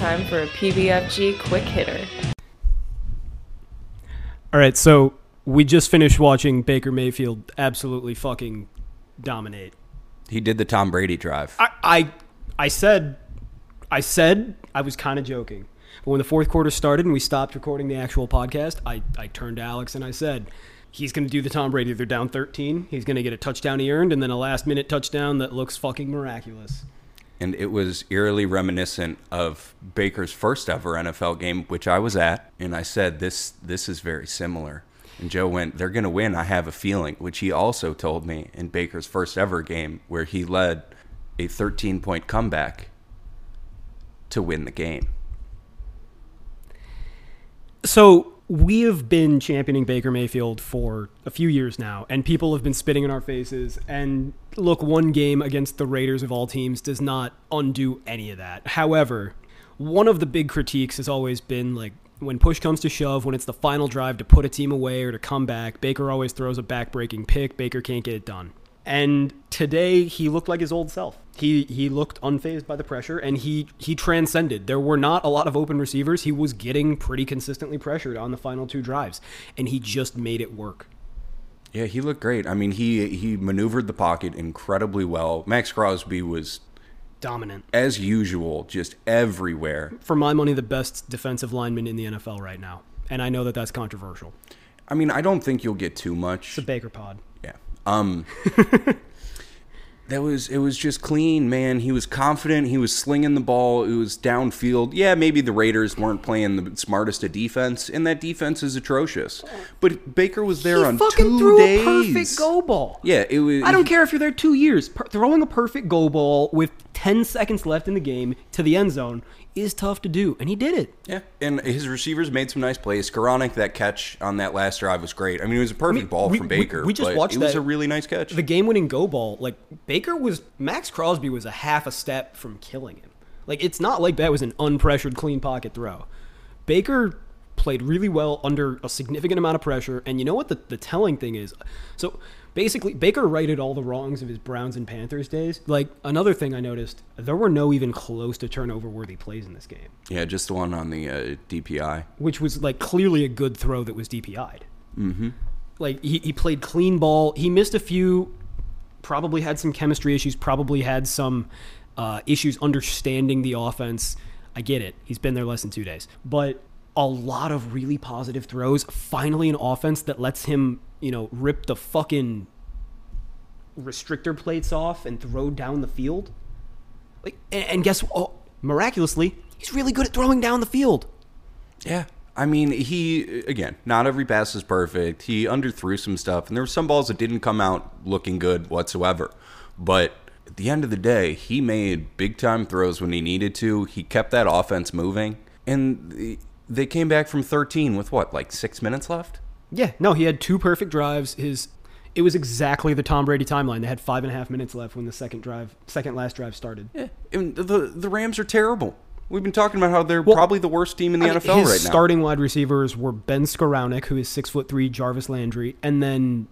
time for a PBFG quick hitter. All right, so we just finished watching Baker Mayfield absolutely fucking dominate. He did the Tom Brady drive. I I, I said I said I was kind of joking. But when the fourth quarter started and we stopped recording the actual podcast, I, I turned to Alex and I said, he's going to do the Tom Brady. They're down 13. He's going to get a touchdown he earned and then a last minute touchdown that looks fucking miraculous. And it was eerily reminiscent of Baker's first ever NFL game, which I was at, and I said this this is very similar. And Joe went, "They're going to win. I have a feeling," which he also told me in Baker's first ever game, where he led a 13 point comeback to win the game. So we have been championing Baker Mayfield for a few years now, and people have been spitting in our faces. And look, one game against the Raiders of all teams does not undo any of that. However, one of the big critiques has always been like when push comes to shove, when it's the final drive to put a team away or to come back, Baker always throws a back-breaking pick. Baker can't get it done. And today he looked like his old self. He he looked unfazed by the pressure and he he transcended. There were not a lot of open receivers. He was getting pretty consistently pressured on the final two drives and he just made it work. Yeah, he looked great. I mean, he he maneuvered the pocket incredibly well. Maxx Crosby was, Dominant. as usual, just everywhere. For my money the best defensive lineman in the NFL right now. And I know that that's controversial. I mean, I don't think you'll get too much. The Baker pod. Um That was it was just clean, man. He was confident, he was slinging the ball, it was downfield. Yeah, maybe the Raiders weren't playing the smartest of defense, and that defense is atrocious. But Baker was there he on fucking two threw days. a perfect go ball. Yeah, it was I don't care if you're there two years. Per- throwing a perfect go ball with 10 seconds left in the game to the end zone is tough to do, and he did it. Yeah, and his receivers made some nice plays. Skowronek, that catch on that last drive was great. I mean, it was a perfect mean, ball we- from Baker. we just but watched It was a really nice catch. The game winning go ball, like Baker was, Maxx Crosby was a half a step from killing him. Like, it's not like that was an unpressured, clean pocket throw. Baker played really well under a significant amount of pressure, and you know what the, the telling thing is? So, basically, Baker righted all the wrongs of his Browns and Panthers days. Like, another thing I noticed, there were no even close to turnover worthy plays in this game. yeah, just the one on the uh, DPI. which was like clearly a good throw that was DPI'd. Mm-hmm. Like he, he played clean ball. He missed a few. Probably had some chemistry issues. Probably had some uh, issues understanding the offense. I get it. He's been there less than two days, but a lot of really positive throws. Finally, an offense that lets him, you know, rip the fucking restrictor plates off and throw down the field. Like, and, guess what? Oh, miraculously, he's really good at throwing down the field. Yeah. I mean, he again, not every pass is perfect. He underthrew some stuff, and there were some balls that didn't come out looking good whatsoever. But at the end of the day, he made big time throws when he needed to. He kept that offense moving, and the- they came back from 13 with what, like six minutes left? Yeah, no, he had two perfect drives. His it was exactly the Tom Brady timeline. They had five and a half minutes left when the second drive, second last drive started. Yeah. And the the Rams are terrible. We've been talking about how they're Well, probably the worst team in the I mean, NFL his right now. starting wide receivers were Ben Skowronek, who is six foot three, Jarvis Landry, and then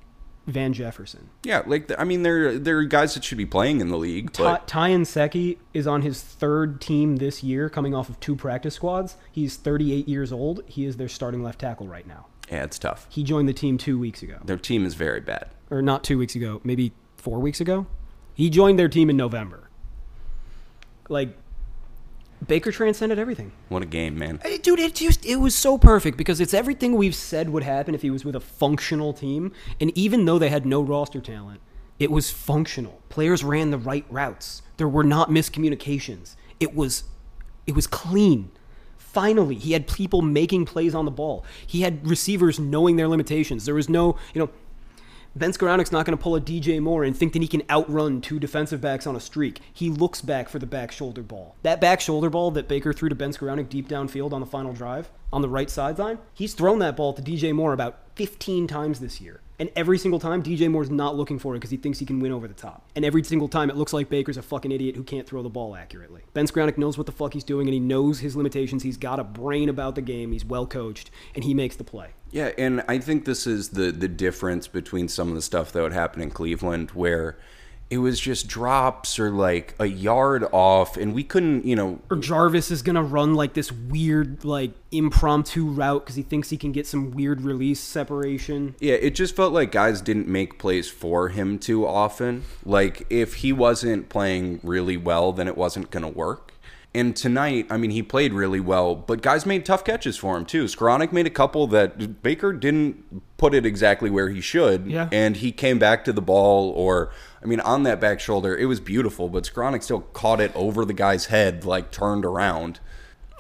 Van Jefferson. yeah, like I mean, they're they're guys that should be playing in the league. Ty, But Ty Nsekhe is on his third team this year, coming off of two practice squads. He's 38 years old. He is their starting left tackle right now. yeah, it's tough. He joined the team two weeks ago, Their team is very bad. or not two weeks ago, maybe four weeks ago. He joined their team in November. Like Baker transcended everything. What a game, man. Hey, Dude, it just it was so perfect because it's everything we've said would happen if he was with a functional team. And even though they had no roster talent, it was functional. Players ran the right routes. There were not miscommunications. It was it was clean. Finally, he had people making plays on the ball. He had receivers knowing their limitations. There was no, you know, Ben Skowronek's not going to pull a DJ Moore and think that he can outrun two defensive backs on a streak. He looks back for the back shoulder ball. That back shoulder ball that Baker threw to Ben Skowronek deep downfield on the final drive on the right sideline, he's thrown that ball to DJ Moore about 15 times this year. And every single time, DJ Moore's not looking for it because he thinks he can win over the top. And every single time, it looks like Baker's a fucking idiot who can't throw the ball accurately. Ben Skowronek knows what the fuck he's doing and he knows his limitations. He's got a brain about the game. He's well coached and he makes the play. Yeah, and I think this is the the difference between some of the stuff that would happen in Cleveland, where it was just drops or like a yard off, and we couldn't, you know, Or Jarvis is gonna run like this weird, like impromptu route because he thinks he can get some weird release separation. Yeah, it just felt like guys didn't make plays for him too often. Like if he wasn't playing really well, then it wasn't going to work. And tonight, I mean, he played really well, but guys made tough catches for him too. Skowronek made a couple that Baker didn't put it exactly where he should, Yeah. and he came back to the ball. Or, I mean, on that back shoulder, it was beautiful, but Skowronek still caught it over the guy's head, like turned around.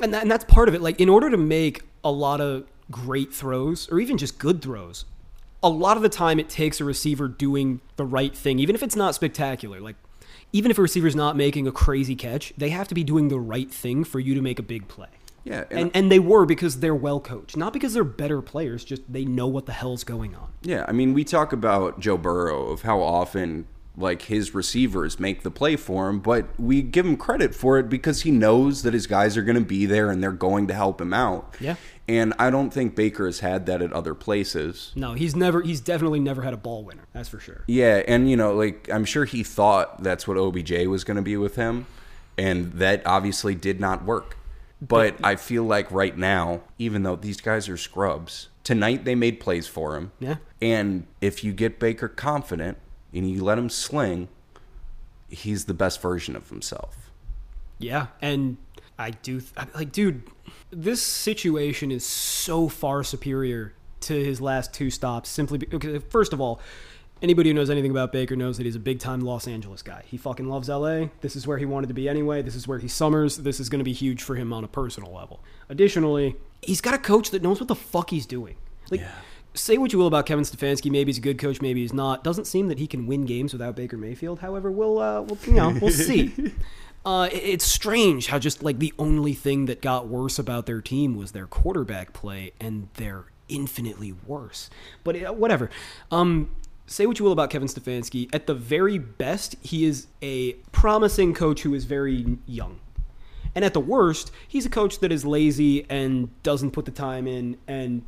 and, that, and that's part of it. Like in order to make a lot of great throws or even just good throws, a lot of the time it takes a receiver doing the right thing, even if it's not spectacular. Like even if a receiver's not making a crazy catch, they have to be doing the right thing for you to make a big play. Yeah, And and they were because they're well coached, not because they're better players. Just they know what the hell's going on. Yeah, I mean, we talk about Joe Burrow of how often like his receivers make the play for him, but we give him credit for it because he knows that his guys are going to be there and they're going to help him out. Yeah. And I don't think Baker has had that at other places. No, he's never. He's definitely never had a ball winner. That's for sure. Yeah, and you know, like I'm sure he thought that's what OBJ was going to be with him, and that obviously did not work. But I feel like right now, even though these guys are scrubs, tonight they made plays for him. Yeah. And if you get Baker confident and you let him sling, he's the best version of himself. Yeah, and I do th- like, dude. This situation is so far superior to his last two stops. Simply because, first of all, anybody who knows anything about Baker knows that he's a big time Los Angeles guy. He fucking loves LA. This is where he wanted to be anyway. This is where he summers. This is going to be huge for him on a personal level. Additionally, he's got a coach that knows what the fuck he's doing. Like. Say what you will about Kevin Stefanski. Maybe he's a good coach. Maybe he's not. Doesn't seem that he can win games without Baker Mayfield. However, we'll, uh, we'll you know, we'll see. Uh, it's strange how just like the only thing that got worse about their team was their quarterback play, and they're infinitely worse. But uh, whatever. Um, say what you will about Kevin Stefanski. At the very best, he is a promising coach who is very young. And at the worst, he's a coach that is lazy and doesn't put the time in and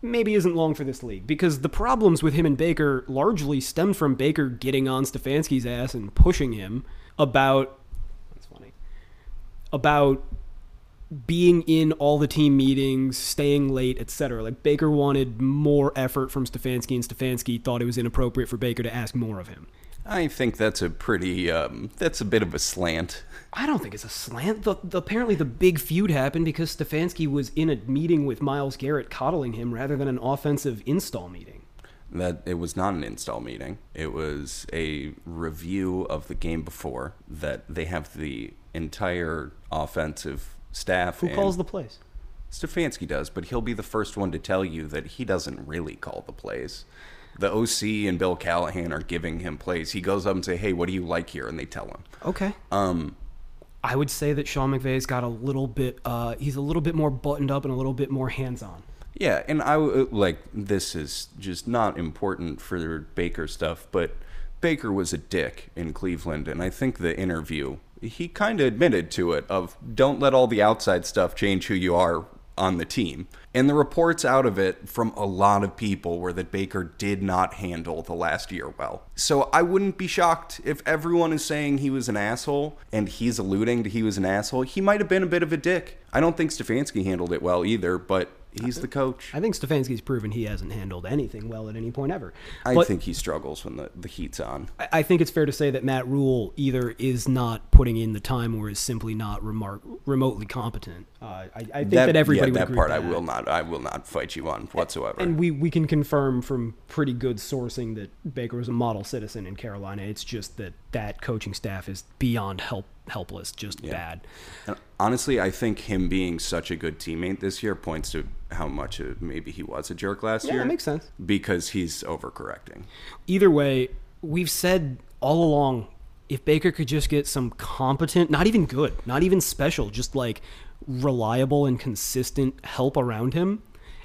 maybe isn't long for this league because the problems with him and Baker largely stemmed from Baker getting on Stefanski's ass and pushing him about that's funny about being in all the team meetings, staying late, etc. Like Baker wanted more effort from Stefanski and Stefanski thought it was inappropriate for Baker to ask more of him. I think that's a pretty, um, that's a bit of a slant. I don't think it's a slant. The, the, apparently, the big feud happened because Stefanski was in a meeting with Myles Garrett coddling him rather than an offensive install meeting. That it was not an install meeting. It was a review of the game before that they have the entire offensive staff. Who calls the plays? Stefanski does, but he'll be the first one to tell you that he doesn't really call the plays. The OC and Bill Callahan are giving him plays. He goes up and say, "Hey, what do you like here?" and they tell him. Okay. Um, I would say that Sean McVay's got a little bit. Uh, he's a little bit more buttoned up and a little bit more hands on. Yeah, and I w- like this is just not important for Baker stuff, but Baker was a dick in Cleveland, and I think the interview he kind of admitted to it of don't let all the outside stuff change who you are on the team. And the reports out of it from a lot of people were that Baker did not handle the last year well. So I wouldn't be shocked if everyone is saying he was an asshole and he's alluding to he was an asshole. He might have been a bit of a dick. I don't think Stefanski handled it well either, but he's the coach. I think Stefanski's proven he hasn't handled anything well at any point ever. I But think he struggles when the, the heat's on. I- I think it's fair to say that Matt Rhule either is not putting in the time or is simply not remar- remotely competent. Uh, I, I think that, everybody yeah, would that part I that. will not I will not fight you on whatsoever. And we, we can confirm from pretty good sourcing that Baker was a model citizen in Carolina. It's just that that coaching staff is beyond help helpless, just bad. And honestly, I think him being such a good teammate this year points to how much uh maybe he was a jerk last Yeah, year. that makes sense. Because he's overcorrecting. Either way, we've said all along if Baker could just get some competent, not even good, not even special, just like reliable and consistent help around him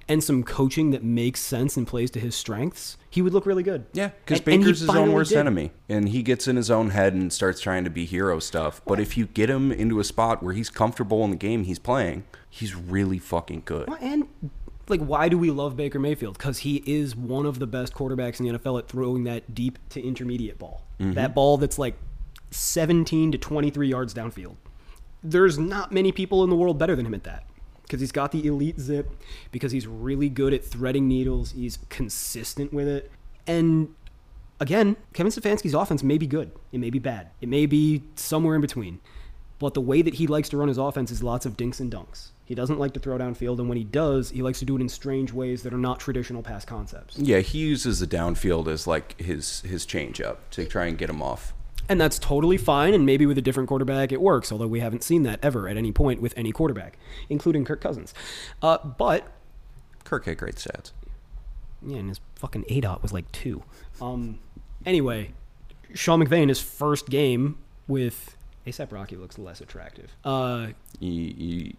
and some coaching that makes sense and plays to his strengths, he would look really good. Yeah, because And- and he Baker's his own worst did. enemy, and he gets in his own head and starts trying to be hero stuff. But if you get him into a spot where he's comfortable in the game he's playing, he's really fucking good. Well, and like why do we love Baker Mayfield? Because he is one of the best quarterbacks in the NFL at throwing that deep to intermediate ball. Mm-hmm. That ball that's like 17 to 23 yards downfield. There's not many people in the world better than him at that. Because he's got the elite zip, because he's really good at threading needles, he's consistent with it. And again, Kevin Stefanski's offense may be good. It may be bad. It may be somewhere in between. But the way that he likes to run his offense is lots of dinks and dunks. He doesn't like to throw downfield, and when he does, he likes to do it in strange ways that are not traditional pass concepts. Yeah, he uses the downfield as like his his change up to try and get him off. And that's totally fine, and maybe with a different quarterback it works, although we haven't seen that ever at any point with any quarterback, including Kirk Cousins. Uh, but, Kirk had great stats. yeah, and his fucking ADOT was like two. Um, anyway, Sean McVay in his first game with ASAP Rocky looks less attractive. Uh, You, you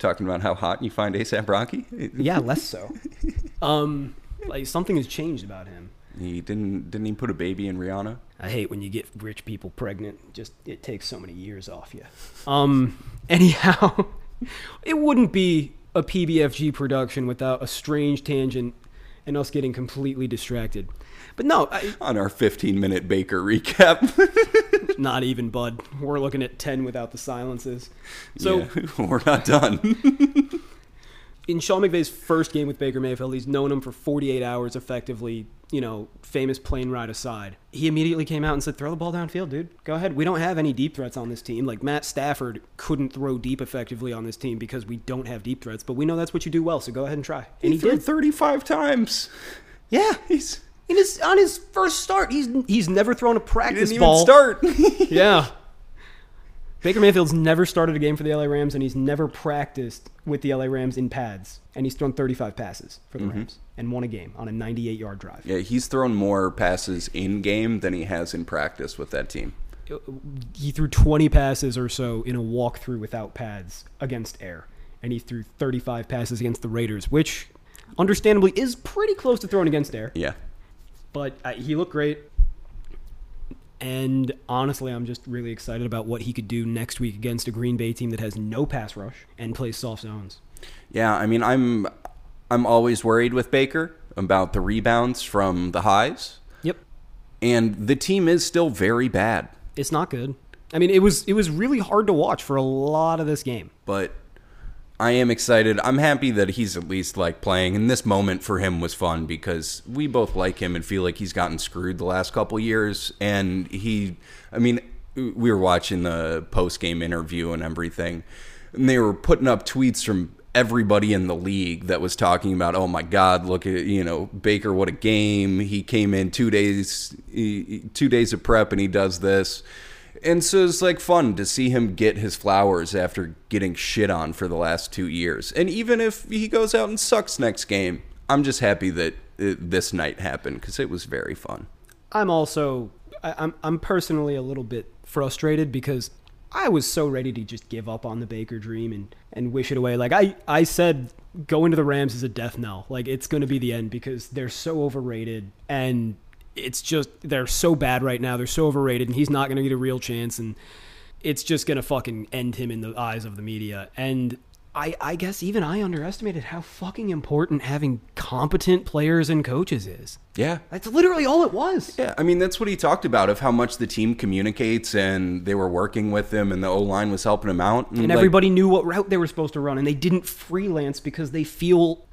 talking about how hot you find ASAP Rocky? yeah, less so. Um, like something has changed about him. He didn't didn't he put a baby in Rihanna? I hate when you get rich people pregnant. Just it takes so many years off you. Um. Anyhow, it wouldn't be a PBFG production without a strange tangent and us getting completely distracted. But no, I, On our 15 minute Baker recap. not even, bud. We're looking at ten without the silences. So Yeah, we're not done. In Sean McVay's first game with Baker Mayfield, he's known him for 48 hours effectively, you know, famous plane ride aside. He immediately came out and said, throw the ball downfield, dude. Go ahead. We don't have any deep threats on this team. Like Matt Stafford couldn't throw deep effectively on this team because we don't have deep threats, but we know that's what you do well, so go ahead and try. And he, threw did. 35 times. Yeah. He's In his, on his first start, he's he's never thrown a he practice ball. start. Yeah. Baker Mayfield's never started a game for the LA Rams, and he's never practiced with the LA Rams in pads. And he's thrown 35 passes for the Rams and won a game on a 98 yard drive. yeah, he's thrown more passes in game than he has in practice with that team. He threw 20 passes or so in a walkthrough without pads against air. And he threw 35 passes against the Raiders, which understandably is pretty close to throwing against air. Yeah. But uh, he looked great. And honestly, I'm just really excited about what he could do next week against a Green Bay team that has no pass rush and plays soft zones. Yeah, I mean, I'm I'm always worried with Baker about the rebounds from the highs, Yep. and the team is still very bad. It's not good. I mean, it was it was really hard to watch for a lot of this game. But I am excited. I'm happy that he's at least like playing, and this moment for him was fun because we both like him and feel like he's gotten screwed the last couple years. And he, I mean, we were watching the post game interview and everything, and they were putting up tweets from everybody in the league that was talking about, oh my God, look at you know Baker, what a game! He came in two days, two days of prep, and he does this. And so it's like fun to see him get his flowers after getting shit on for the last two years. And even if he goes out and sucks next game, I'm just happy that it, this night happened because it was very fun. I'm also I, I'm I'm personally a little bit frustrated because I was so ready to just give up on the Baker dream and and wish it away. Like I I said going to the Rams is a death knell. Like it's going to be the end because they're so overrated and it's just they're so bad right now. They're so overrated and he's not going to get a real chance and it's just going to fucking end him in the eyes of the media. And I, I guess even I underestimated how fucking important having competent players and coaches is. Yeah. That's literally all it was. Yeah, I mean that's what he talked about of how much the team communicates and they were working with him and the O line was helping him out and like, everybody knew what route they were supposed to run and they didn't freelance because they feel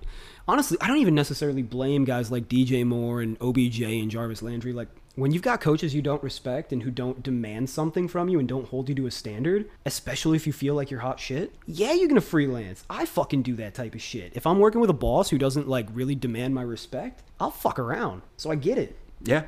honestly i don't even necessarily blame guys like dj moore and obj and jarvis landry like when you've got coaches you don't respect and who don't demand something from you and don't hold you to a standard especially if you feel like you're hot shit yeah you're gonna freelance i fucking do that type of shit if i'm working with a boss who doesn't like really demand my respect i'll fuck around so i get it Yeah.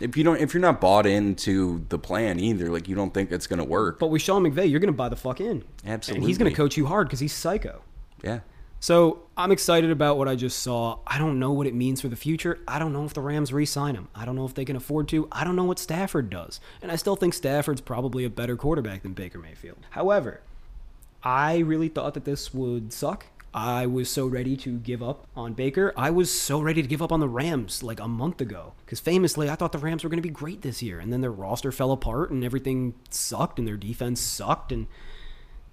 If you don't if you're not bought into the plan either, like you don't think it's gonna work. but with sean mcvay you're gonna buy the fuck in Absolutely. and he's gonna coach you hard because he's psycho Yeah. So I'm excited about what I just saw. I don't know what it means for the future. I don't know if the Rams re-sign him. I don't know if they can afford to. I don't know what Stafford does. And I still think Stafford's probably a better quarterback than Baker Mayfield. However, I really thought that this would suck. I was so ready to give up on Baker. I was so ready to give up on the Rams like a month ago. Because famously, I thought the Rams were going to be great this year. And then their roster fell apart and everything sucked and their defense sucked. And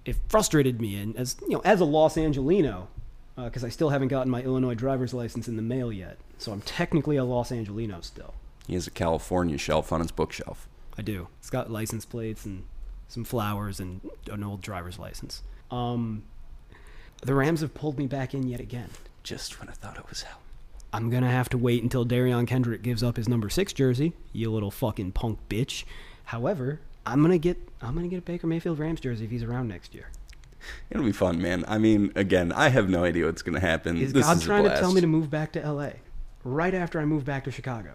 it frustrated me. And as you know, as a Los Angelino, because I still haven't gotten my Illinois driver's license in the mail yet. So I'm technically a Los Angelino still. He has a California shelf on his bookshelf. I do. It's got license plates and some flowers and an old driver's license. Um, the Rams have pulled me back in yet again. Just when I thought it was out. I'm gonna have to wait until Derion Kendrick gives up his number six jersey. You little fucking punk bitch. However, I'm gonna get I'm gonna get a Baker Mayfield Rams jersey if he's around next year. It'll be fun, man. I mean, again, I have no idea what's going to happen. Is this God is trying to tell me to move back to LA right after I move back to Chicago?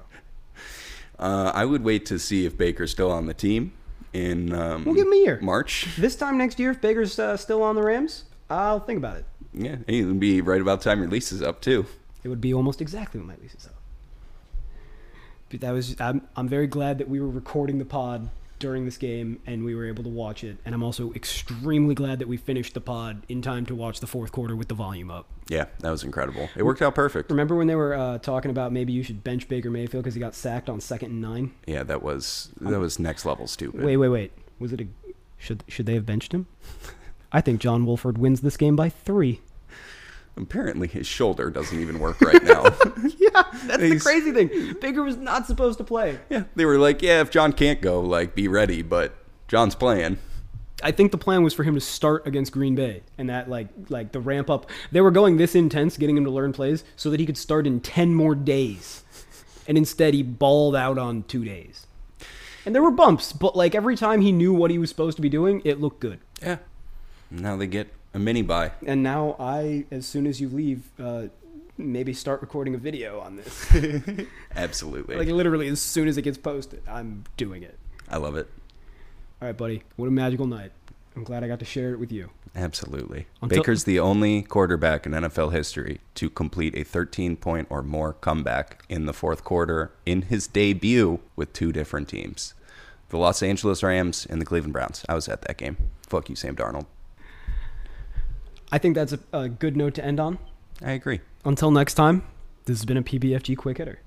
Uh, I would wait to see if Baker's still on the team in um, Well, give him a year. March. This time next year, if Baker's uh, still on the Rams, I'll think about it. Yeah, it'll be right about time your lease is up too. It would be almost exactly what my lease is up. But that was I'm I'm very glad that we were recording the pod during this game and we were able to watch it. And I'm also extremely glad that we finished the pod in time to watch the fourth quarter with the volume up. Yeah, that was incredible. It worked out perfect. Remember when they were uh, talking about maybe you should bench Baker Mayfield because he got sacked on second and nine? Yeah, that was that was next level stupid. Wait, wait, wait. Was it a should should they have benched him? I think John Wolford wins this game by three. Apparently, his shoulder doesn't even work right now. Yeah, that's the He's- crazy thing. Baker was not supposed to play. yeah, they were like, "Yeah, if John can't go, like, be ready." But John's playing. I think the plan was for him to start against Green Bay and that like like the ramp up. They were going this intense getting him to learn plays so that he could start in 10 more days. And instead he balled out on 2 days. And there were bumps, but like every time he knew what he was supposed to be doing, it looked good. Yeah. Now they get a mini bye. And now I as soon as you leave uh maybe start recording a video on this. Absolutely. like literally as soon as it gets posted, I'm doing it. I love it. All right, buddy. What a magical night. I'm glad I got to share it with you. Absolutely. Until- Baker's the only quarterback in NFL history to complete a 13 point or more comeback in the fourth quarter in his debut with two different teams the Los Angeles Rams and the Cleveland Browns. I was at that game. Fuck you, Sam Darnold. I think that's a, a good note to end on. I agree. Until next time, this has been a PBFG Quick Hitter.